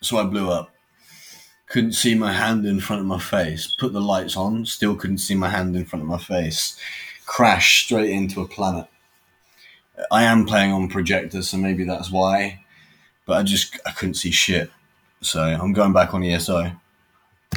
So I blew up. Couldn't see my hand in front of my face. Put the lights on, still couldn't see my hand in front of my face. Crashed straight into a planet. I am playing on projectors, so maybe that's why. But I just I couldn't see shit. So I'm going back on ESO.